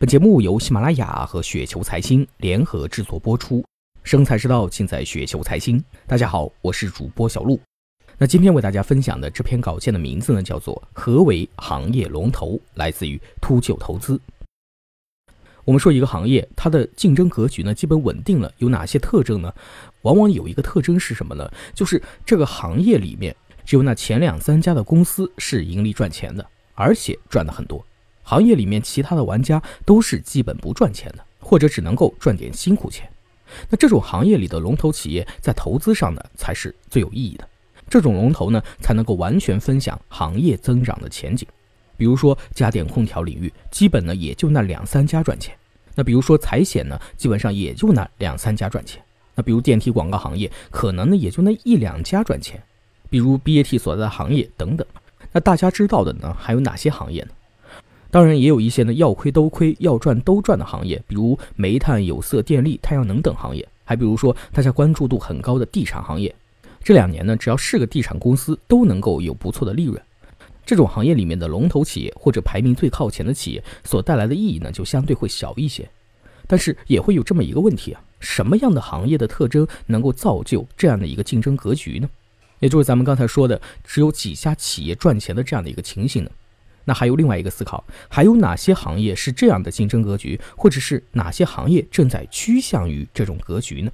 本节目由喜马拉雅和雪球财经联合制作播出，生财之道尽在雪球财经。大家好，我是主播小璐。那今天为大家分享的这篇稿件的名字呢，叫做《何为行业龙头》，来自于秃鹫投资。我们说一个行业，它的竞争格局呢，基本稳定了，有哪些特征呢？往往有一个特征是什么呢？就是这个行业里面只有那前两三家的公司是盈利赚钱的，而且赚的很多。行业里面其他的玩家都是基本不赚钱的，或者只能够赚点辛苦钱。那这种行业里的龙头企业在投资上呢，才是最有意义的。这种龙头呢，才能够完全分享行业增长的前景。比如说家电空调领域，基本呢也就那两三家赚钱。那比如说财险呢，基本上也就那两三家赚钱。那比如电梯广告行业，可能呢也就那一两家赚钱。比如 BAT 所在的行业等等。那大家知道的呢，还有哪些行业呢？当然也有一些呢要亏都亏要赚都赚的行业，比如煤炭、有色、电力、太阳能等行业，还比如说大家关注度很高的地产行业。这两年呢，只要是个地产公司，都能够有不错的利润。这种行业里面的龙头企业或者排名最靠前的企业所带来的意义呢，就相对会小一些。但是也会有这么一个问题啊，什么样的行业的特征能够造就这样的一个竞争格局呢？也就是咱们刚才说的，只有几家企业赚钱的这样的一个情形呢？那还有另外一个思考，还有哪些行业是这样的竞争格局，或者是哪些行业正在趋向于这种格局呢？